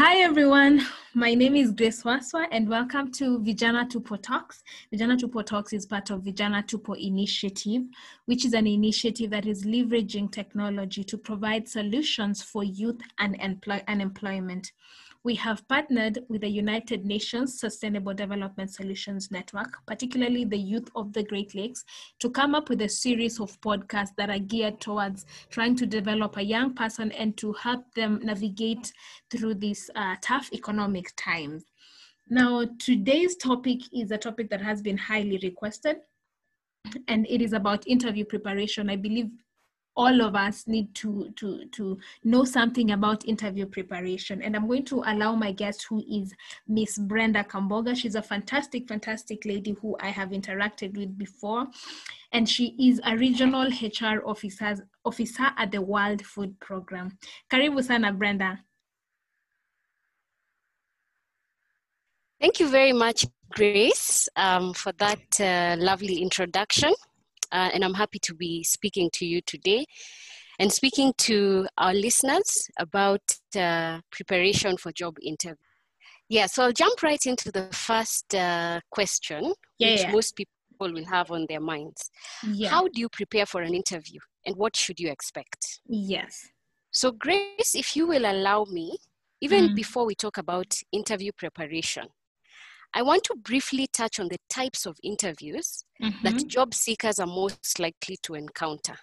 Hi everyone, my name is Grace Waswa and welcome to Vijana Tupo Talks. Vijana Tupo Talks is part of Vijana Tupo Initiative, which is an initiative that is leveraging technology to provide solutions for youth and unemployment we have partnered with the United Nations Sustainable Development Solutions Network, particularly the youth of the Great Lakes, to come up with a series of podcasts that are geared towards trying to develop a young person and to help them navigate through these uh, tough economic times. Now, today's topic is a topic that has been highly requested, and it is about interview preparation. I believe all of us need to to to know something about interview preparation. And i'm going to allow my guest who is miss brenda kamboga. She's a fantastic fantastic lady who i have interacted with before. And she is a regional hr officer officer at the world food program. Karibu sana brenda. Thank you very much, Grace, um, for that uh, lovely introduction uh, and I'm happy to be speaking to you today and speaking to our listeners about uh, preparation for job interview. Yeah, so I'll jump right into the first uh, question, yeah, which yeah. most people will have on their minds. Yeah. How do you prepare for an interview and what should you expect? Yes. So, Grace, if you will allow me, even mm. before we talk about interview preparation, I want to briefly touch on the types of interviews mm-hmm. that job seekers are most likely to encounter.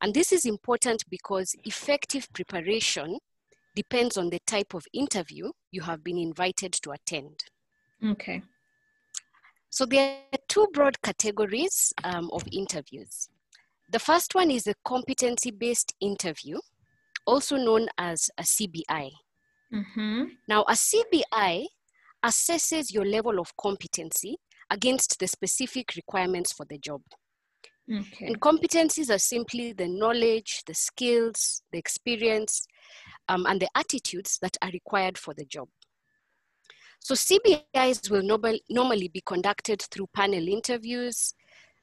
And this is important because effective preparation depends on the type of interview you have been invited to attend. Okay. So there are two broad categories um, of interviews. The first one is a competency based interview, also known as a CBI. Mm-hmm. Now, a CBI assesses your level of competency against the specific requirements for the job. Okay. And competencies are simply the knowledge, the skills, the experience, um, and the attitudes that are required for the job. So CBIs will normal, normally be conducted through panel interviews,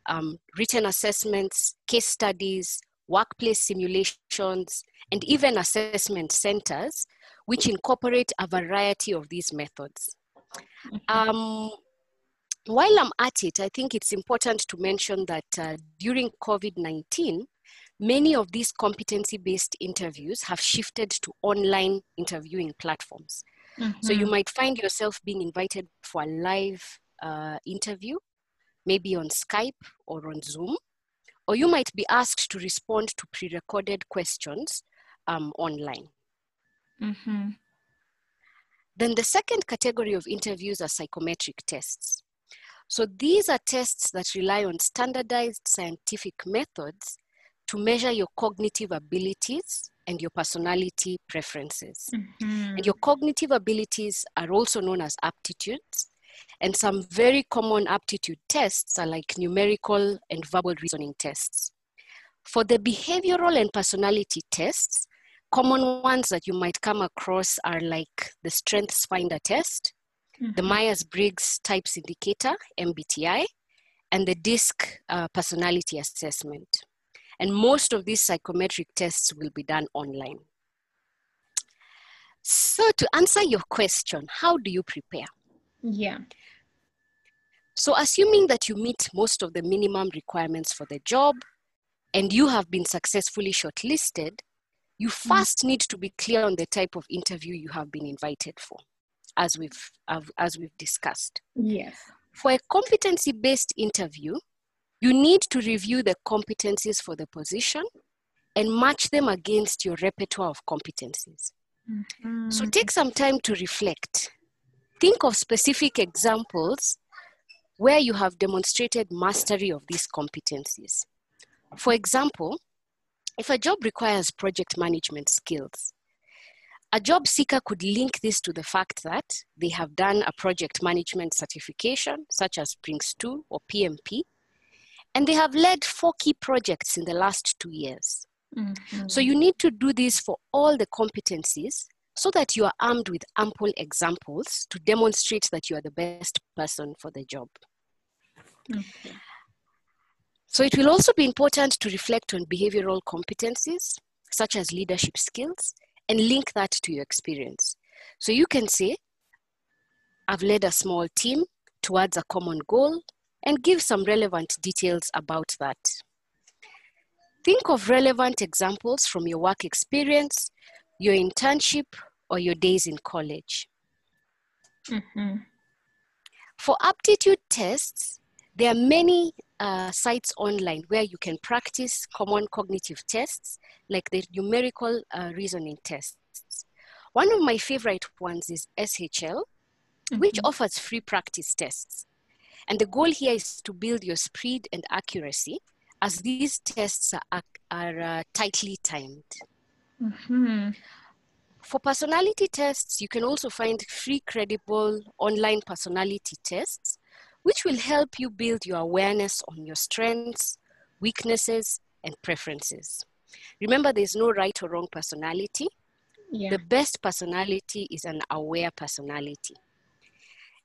um, written assessments, case studies, workplace simulations, and even assessment centers, which incorporate a variety of these methods. Um, while I'm at it, I think it's important to mention that uh, during COVID 19, many of these competency based interviews have shifted to online interviewing platforms. Mm-hmm. So you mm-hmm. might find yourself being invited for a live uh, interview, maybe on Skype or on Zoom, or you might be asked to respond to pre recorded questions um, online. Mm-hmm. Then the second category of interviews are psychometric tests. So these are tests that rely on standardized scientific methods to measure your cognitive abilities and your personality preferences. Mm-hmm. And your cognitive abilities are also known as aptitudes. And some very common aptitude tests are like numerical and verbal reasoning tests. For the behavioral and personality tests, common ones that you might come across are like the Strengths Finder test, mm-hmm. the Myers Briggs Types Indicator, MBTI, and the DISC uh, personality assessment. And most of these psychometric tests will be done online. So, to answer your question, how do you prepare? Yeah. So, assuming that you meet most of the minimum requirements for the job and you have been successfully shortlisted, you first need to be clear on the type of interview you have been invited for as we've as we've discussed. Yes. For a competency based interview you need to review the competencies for the position and match them against your repertoire of competencies. Mm-hmm. so take some time to reflect. Think of specific examples where you have demonstrated mastery of these competencies. For example if a job requires project management skills, a job seeker could link this to the fact that they have done a project management certification, such as PRINCE2 or PMP, and they have led four key projects in the last two years. Mm-hmm. So you need to do this for all the competencies so that you are armed with ample examples to demonstrate that you are the best person for the job. Okay. So it will also be important to reflect on behavioral competencies, such as leadership skills, and link that to your experience. So you can say, I've led a small team towards a common goal and give some relevant details about that. Think of relevant examples from your work experience, your internship, or your days in college. Mm-hmm. For aptitude tests, there are many uh, sites online where you can practice common cognitive tests like the numerical uh, reasoning tests. One of my favorite ones is SHL, which Mhm. offers free practice tests. And the goal here is to build your speed and accuracy as these tests are, are uh, tightly timed. Mhm. For personality tests, you can also find free, credible online personality tests, which will help you build your awareness on your strengths, weaknesses, and preferences. Remember, there's no right or wrong personality. Yeah. The best personality is an aware personality.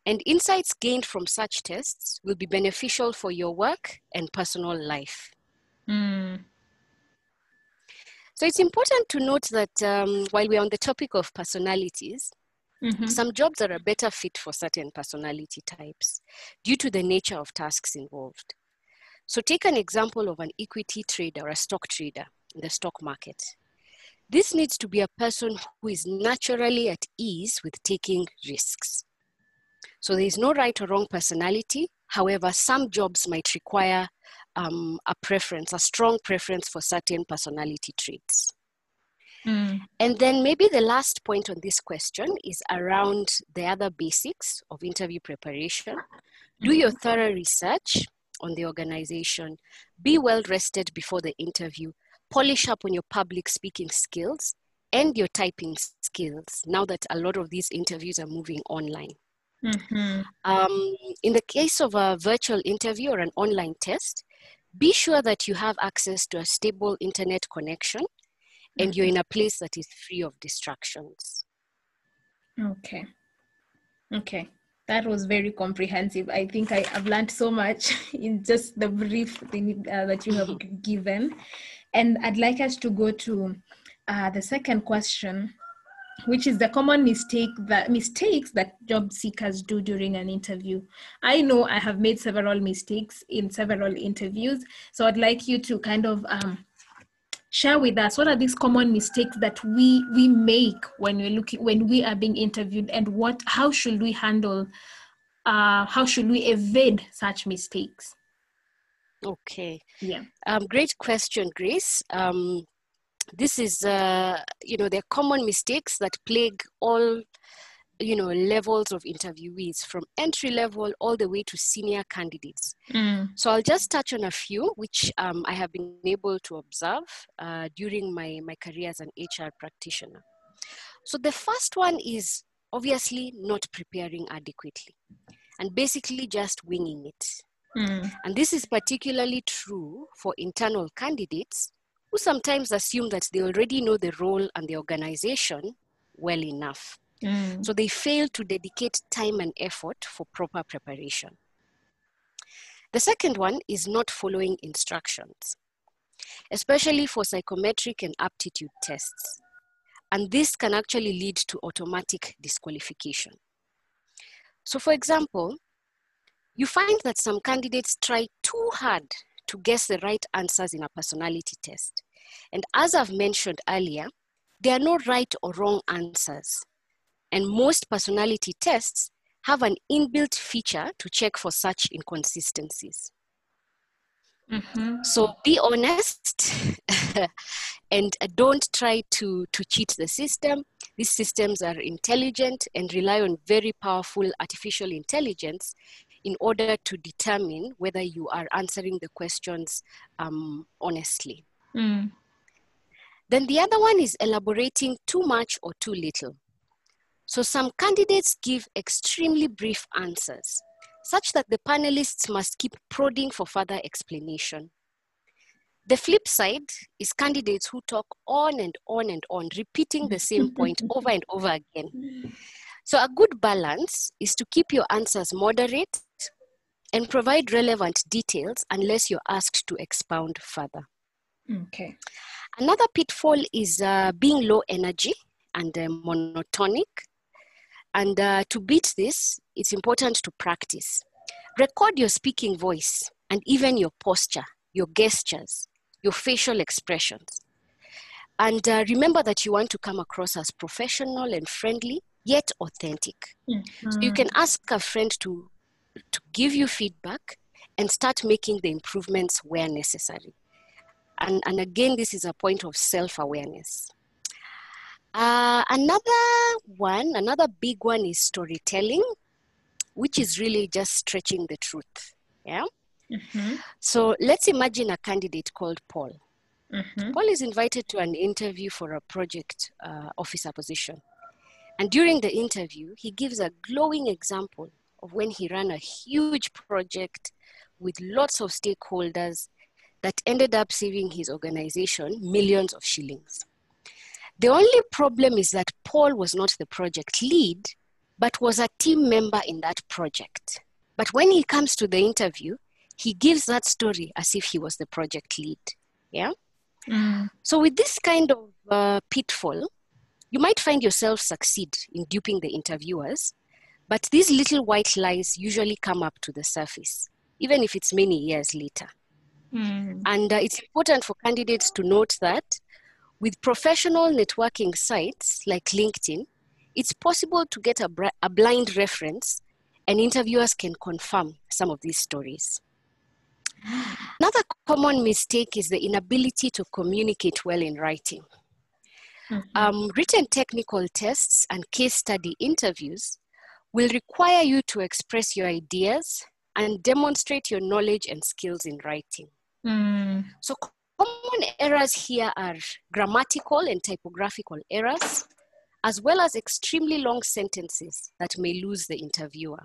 And insights gained from such tests will be beneficial for your work and personal life. Mm. So it's important to note that um, while we're on the topic of personalities, Mhm. Some jobs are a better fit for certain personality types due to the nature of tasks involved. So, take an example of an equity trader or a stock trader in the stock market. This needs to be a person who is naturally at ease with taking risks. So, there is no right or wrong personality. However, some jobs might require um, a preference, a strong preference for certain personality traits. Mm. And then maybe the last point on this question is around the other basics of interview preparation. Do your thorough research on the organization, be well rested before the interview, polish up on your public speaking skills and your typing skills now that a lot of these interviews are moving online. Mhm. Um, in the case of a virtual interview or an online test, be sure that you have access to a stable internet connection and you're in a place that is free of distractions. Okay. Okay. That was very comprehensive. I think I, have learned so much in just the brief thing uh, that you have given. And I'd like us to go to uh, the second question, which is the common mistake that mistakes that job seekers do during an interview. I know I have made several mistakes in several interviews. So I'd like you to kind of um, share with us what are these common mistakes that we we make when we're looking when we are being interviewed and what how should we handle uh how should we evade such mistakes Okay. yeah Um, great question, Grace. Um, this is, uh, you know, there are common mistakes that plague all, you know, levels of interviewees from entry level all the way to senior candidates. Mm, So I'll just touch on a few which um, I have been able to observe uh, during my, my career as an HR practitioner. So the first one is obviously not preparing adequately and basically just winging it. mm, And this is particularly true for internal candidates who sometimes assume that they already know the role and the organization well enough. Mm, So they fail to dedicate time and effort for proper preparation. The second one is not following instructions, especially for psychometric and aptitude tests. And this can actually lead to automatic disqualification. So, for example, you find that some candidates try too hard to guess the right answers in a personality test. And as I've mentioned earlier, there are no right or wrong answers. And most personality tests have an inbuilt feature to check for such inconsistencies. mhm, So be honest and don't try to, to cheat the system. These systems are intelligent and rely on very powerful artificial intelligence in order to determine whether you are answering the questions um, honestly. mm, Then the other one is elaborating too much or too little. So some candidates give extremely brief answers, such that the panelists must keep prodding for further explanation. The flip side is candidates who talk on and on and on, repeating the same point over and over again. So a good balance is to keep your answers moderate and provide relevant details unless you're asked to expound further. okay Another pitfall is uh, being low energy and uh, monotonic. And uh, to beat this, it's important to practice. Record your speaking voice and even your posture, your gestures, your facial expressions. And uh, remember that you want to come across as professional and friendly, yet authentic. Mm-hmm. So you can ask a friend to, to give you feedback and start making the improvements where necessary. And, and again, this is a point of self awareness. Uh, another one, another big one is storytelling, which is really just stretching the truth. Yeah. Mm-hmm. So let's imagine a candidate called Paul. Mm-hmm. Paul is invited to an interview for a project uh, officer position. And during the interview, he gives a glowing example of when he ran a huge project with lots of stakeholders that ended up saving his organization millions of shillings. The only problem is that Paul was not the project lead, but was a team member in that project. But when he comes to the interview, he gives that story as if he was the project lead. Yeah. Mm. So, with this kind of uh, pitfall, you might find yourself succeed in duping the interviewers, but these little white lies usually come up to the surface, even if it's many years later. Mm. And uh, it's important for candidates to note that with professional networking sites like LinkedIn, it's possible to get a, a blind reference, and interviewers can confirm some of these stories. Another common mistake is the inability to communicate well in writing. Mhm. Um, written technical tests and case study interviews will require you to express your ideas and demonstrate your knowledge and skills in writing. Mm. So, common errors here are grammatical and typographical errors, as well as extremely long sentences that may lose the interviewer.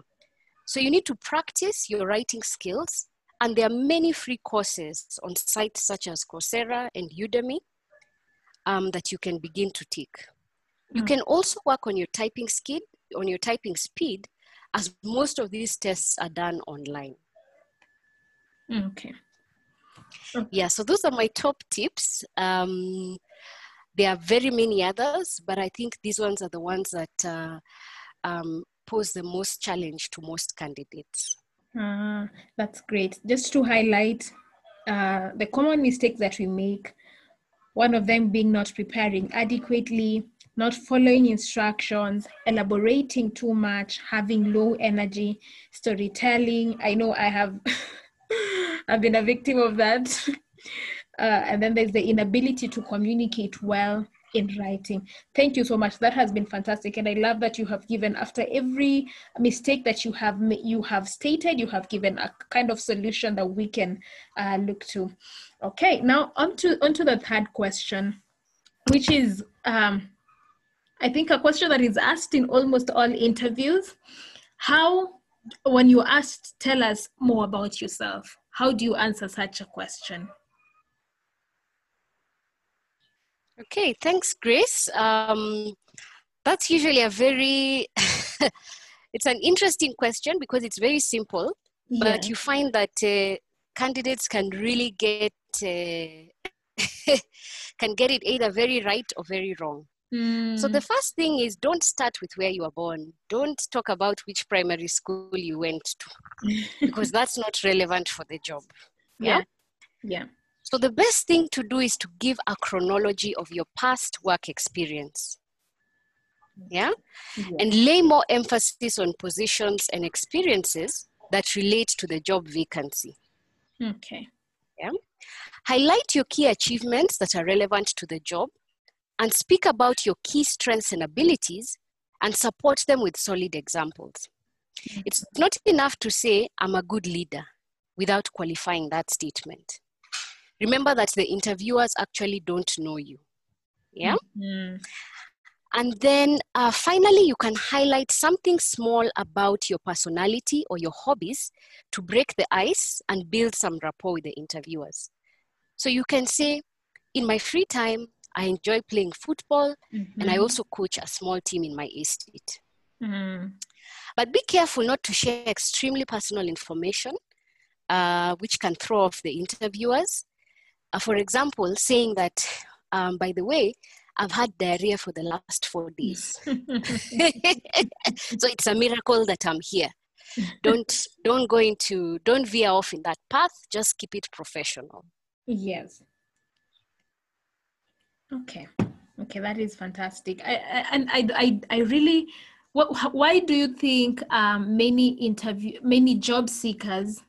So, you need to practice your writing skills, and there are many free courses on sites such as Coursera and Udemy um, that you can begin to take. You can also work on your typing on your typing speed, as most of these tests are done online. Okay. Yeah, so those are my top tips. Um, there are very many others, but I think these ones are the ones that uh, um, pose the most challenge to most candidates. Ah, that's great. Just to highlight uh, the common mistakes that we make, one of them being not preparing adequately, not following instructions, elaborating too much, having low energy, storytelling. I know I have I've been a victim of that. Uh, and then there's the inability to communicate well in writing. Thank you so much. That has been fantastic, and I love that you have given after every mistake that you have you have stated, you have given a kind of solution that we can uh, look to. Okay, now on to on to the third question, which is um, I think a question that is asked in almost all interviews. How, when you asked, tell us more about yourself. How do you answer such a question? Okay, thanks, Grace. Um, that's usually a very, it's an interesting question because it's very simple, but you find that uh, candidates can really get uh, can get it either very right or very wrong. So hmm. the first thing is don't start with where you were born. Don't talk about which primary school you went to because that's not relevant for the job. yeah, yeah. So the best thing to do is to give a chronology of your past work experience. Yeah? yeah. And lay more emphasis on positions and experiences that relate to the job vacancy. Okay. Yeah. Highlight your key achievements that are relevant to the job and speak about your key strengths and abilities and support them with solid examples. It's not enough to say, I'm a good leader without qualifying that statement. Remember that the interviewers actually don't know you. Yeah? Mm. And then uh, finally, you can highlight something small about your personality or your hobbies to break the ice and build some rapport with the interviewers. So you can say, in my free time, I enjoy playing football and I Mhm. also coach a small team in my estate. Mm. But be careful not to share extremely personal information, uh, which can throw off the interviewers. Uh, for example, saying that, um, by the way, I've had diarrhea for the last four days. so it's a miracle that I'm here. Don't don't go into don't veer off in that path. Just keep it professional. Yes. Okay. Okay, that is fantastic. I, I and I, I I really what why do you think um, many interview many job seekers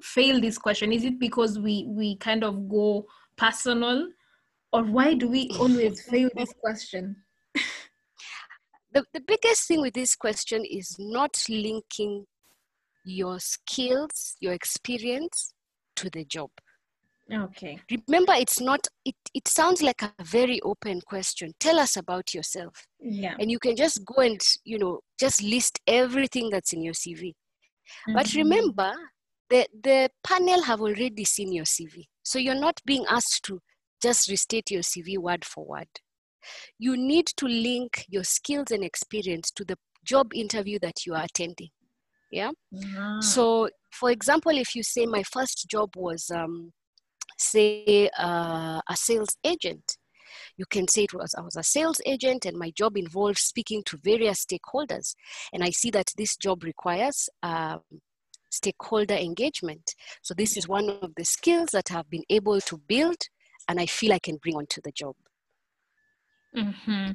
fail this question? Is it because we we kind of go personal or why do we always fail this question? the, the biggest thing with this question is not linking your skills, your experience to the job. Okay. Remember, it's not, it, it sounds like a very open question. Tell us about yourself. Yeah. And you can just go and, you know, just list everything that's in your CV. Mm-hmm. But remember, the, the panel have already seen your CV. So you're not being asked to just restate your CV word for word. You need to link your skills and experience to the job interview that you are attending. Yeah. Ah. So, for example, if you say my first job was, um, say, uh, a sales agent, you can say it was I was a sales agent and my job involved speaking to various stakeholders, and I see that this job requires. Um, stakeholder engagement. So this is one of the skills that I've been able to build and I feel I can bring onto the job. Mm-hmm.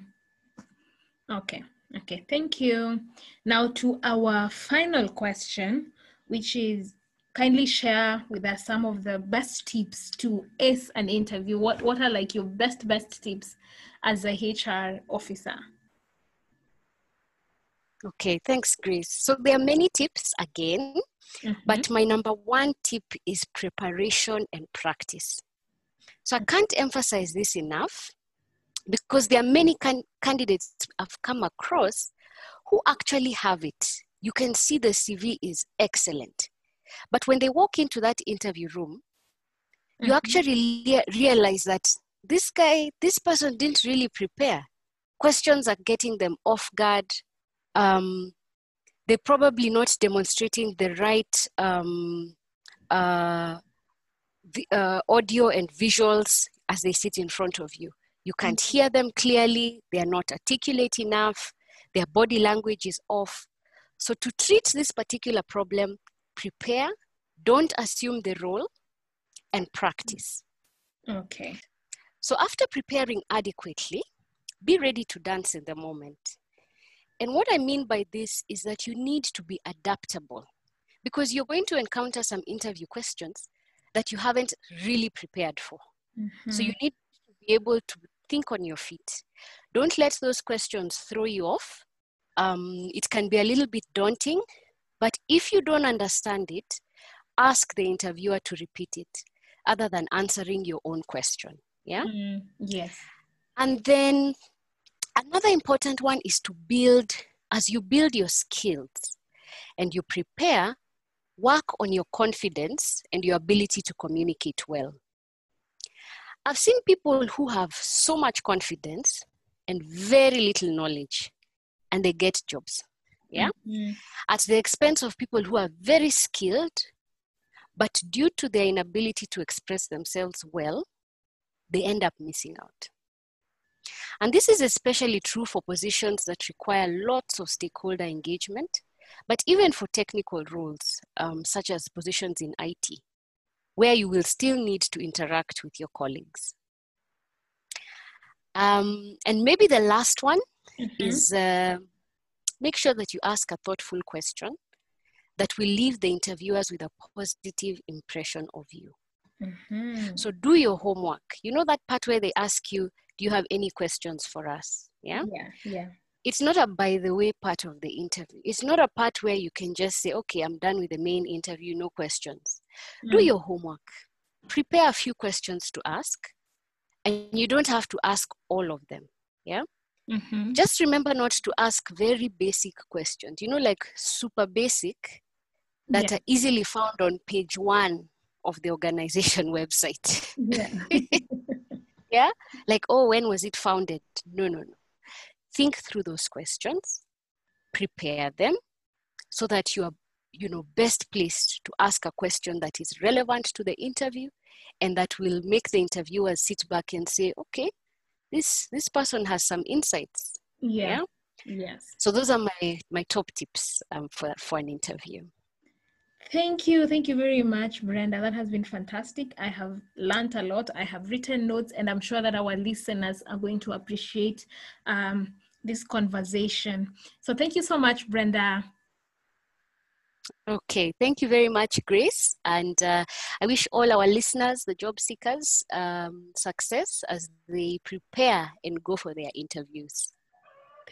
Okay. Okay. Thank you. Now to our final question, which is kindly share with us some of the best tips to ace an interview. What what are like your best best tips as a HR officer? Okay, thanks, Grace. So there are many tips again, mm-hmm. but my number one tip is preparation and practice. So I can't emphasize this enough because there are many can- candidates I've come across who actually have it. You can see the CV is excellent. But when they walk into that interview room, you mm-hmm. actually le- realize that this guy, this person didn't really prepare. Questions are getting them off guard. Um, they're probably not demonstrating the right um, uh, uh, audio and visuals as they sit in front of you. You can't mm-hmm. hear them clearly, they are not articulate enough, their body language is off. So, to treat this particular problem, prepare, don't assume the role, and practice. Okay. So, after preparing adequately, be ready to dance in the moment. And what I mean by this is that you need to be adaptable because you're going to encounter some interview questions that you haven't really prepared for. Mm-hmm. So you need to be able to think on your feet. Don't let those questions throw you off. Um, it can be a little bit daunting, but if you don't understand it, ask the interviewer to repeat it other than answering your own question. Yeah? Mm, yes. And then another important one is to build, as you build your skills and you prepare, work on your confidence and your ability to communicate well. I've seen people who have so much confidence and very little knowledge, and they get jobs. Yeah. Mm-hmm. At the expense of people who are very skilled, but due to their inability to express themselves well, they end up missing out. And this is especially true for positions that require lots of stakeholder engagement but even for technical roles, um, such as positions in IT, where you will still need to interact with your colleagues. Um, and maybe the last one mm-hmm. is uh, make sure that you ask a thoughtful question that will leave the interviewers with a positive impression of you. Mm-hmm. So do your homework. You know that part where they ask you, do you have any questions for us? Yeah. Yeah. Yeah it's not a by the way part of the interview. It's not a part where you can just say, okay, I'm done with the main interview, no questions. Mm. Do your homework. Prepare a few questions to ask, and you don't have to ask all of them. Yeah? Mm-hmm. Just remember not to ask very basic questions, you know, like super basic that yeah. are easily found on page one of the organization website. Yeah. yeah? Like, oh, when was it founded? No, no, no think through those questions, prepare them so that you are you know best placed to ask a question that is relevant to the interview and that will make the interviewers sit back and say okay this this person has some insights. Yeah. Yes. So those are my my top tips um, for for an interview. Thank you. Thank you very much, Brenda. That has been fantastic. I have learned a lot. I have written notes, and I'm sure that our listeners are going to appreciate um, this conversation. So, thank you so much, Brenda. Okay, thank you very much, Grace. And uh, I wish all our listeners, the job seekers, um, success as they prepare and go for their interviews.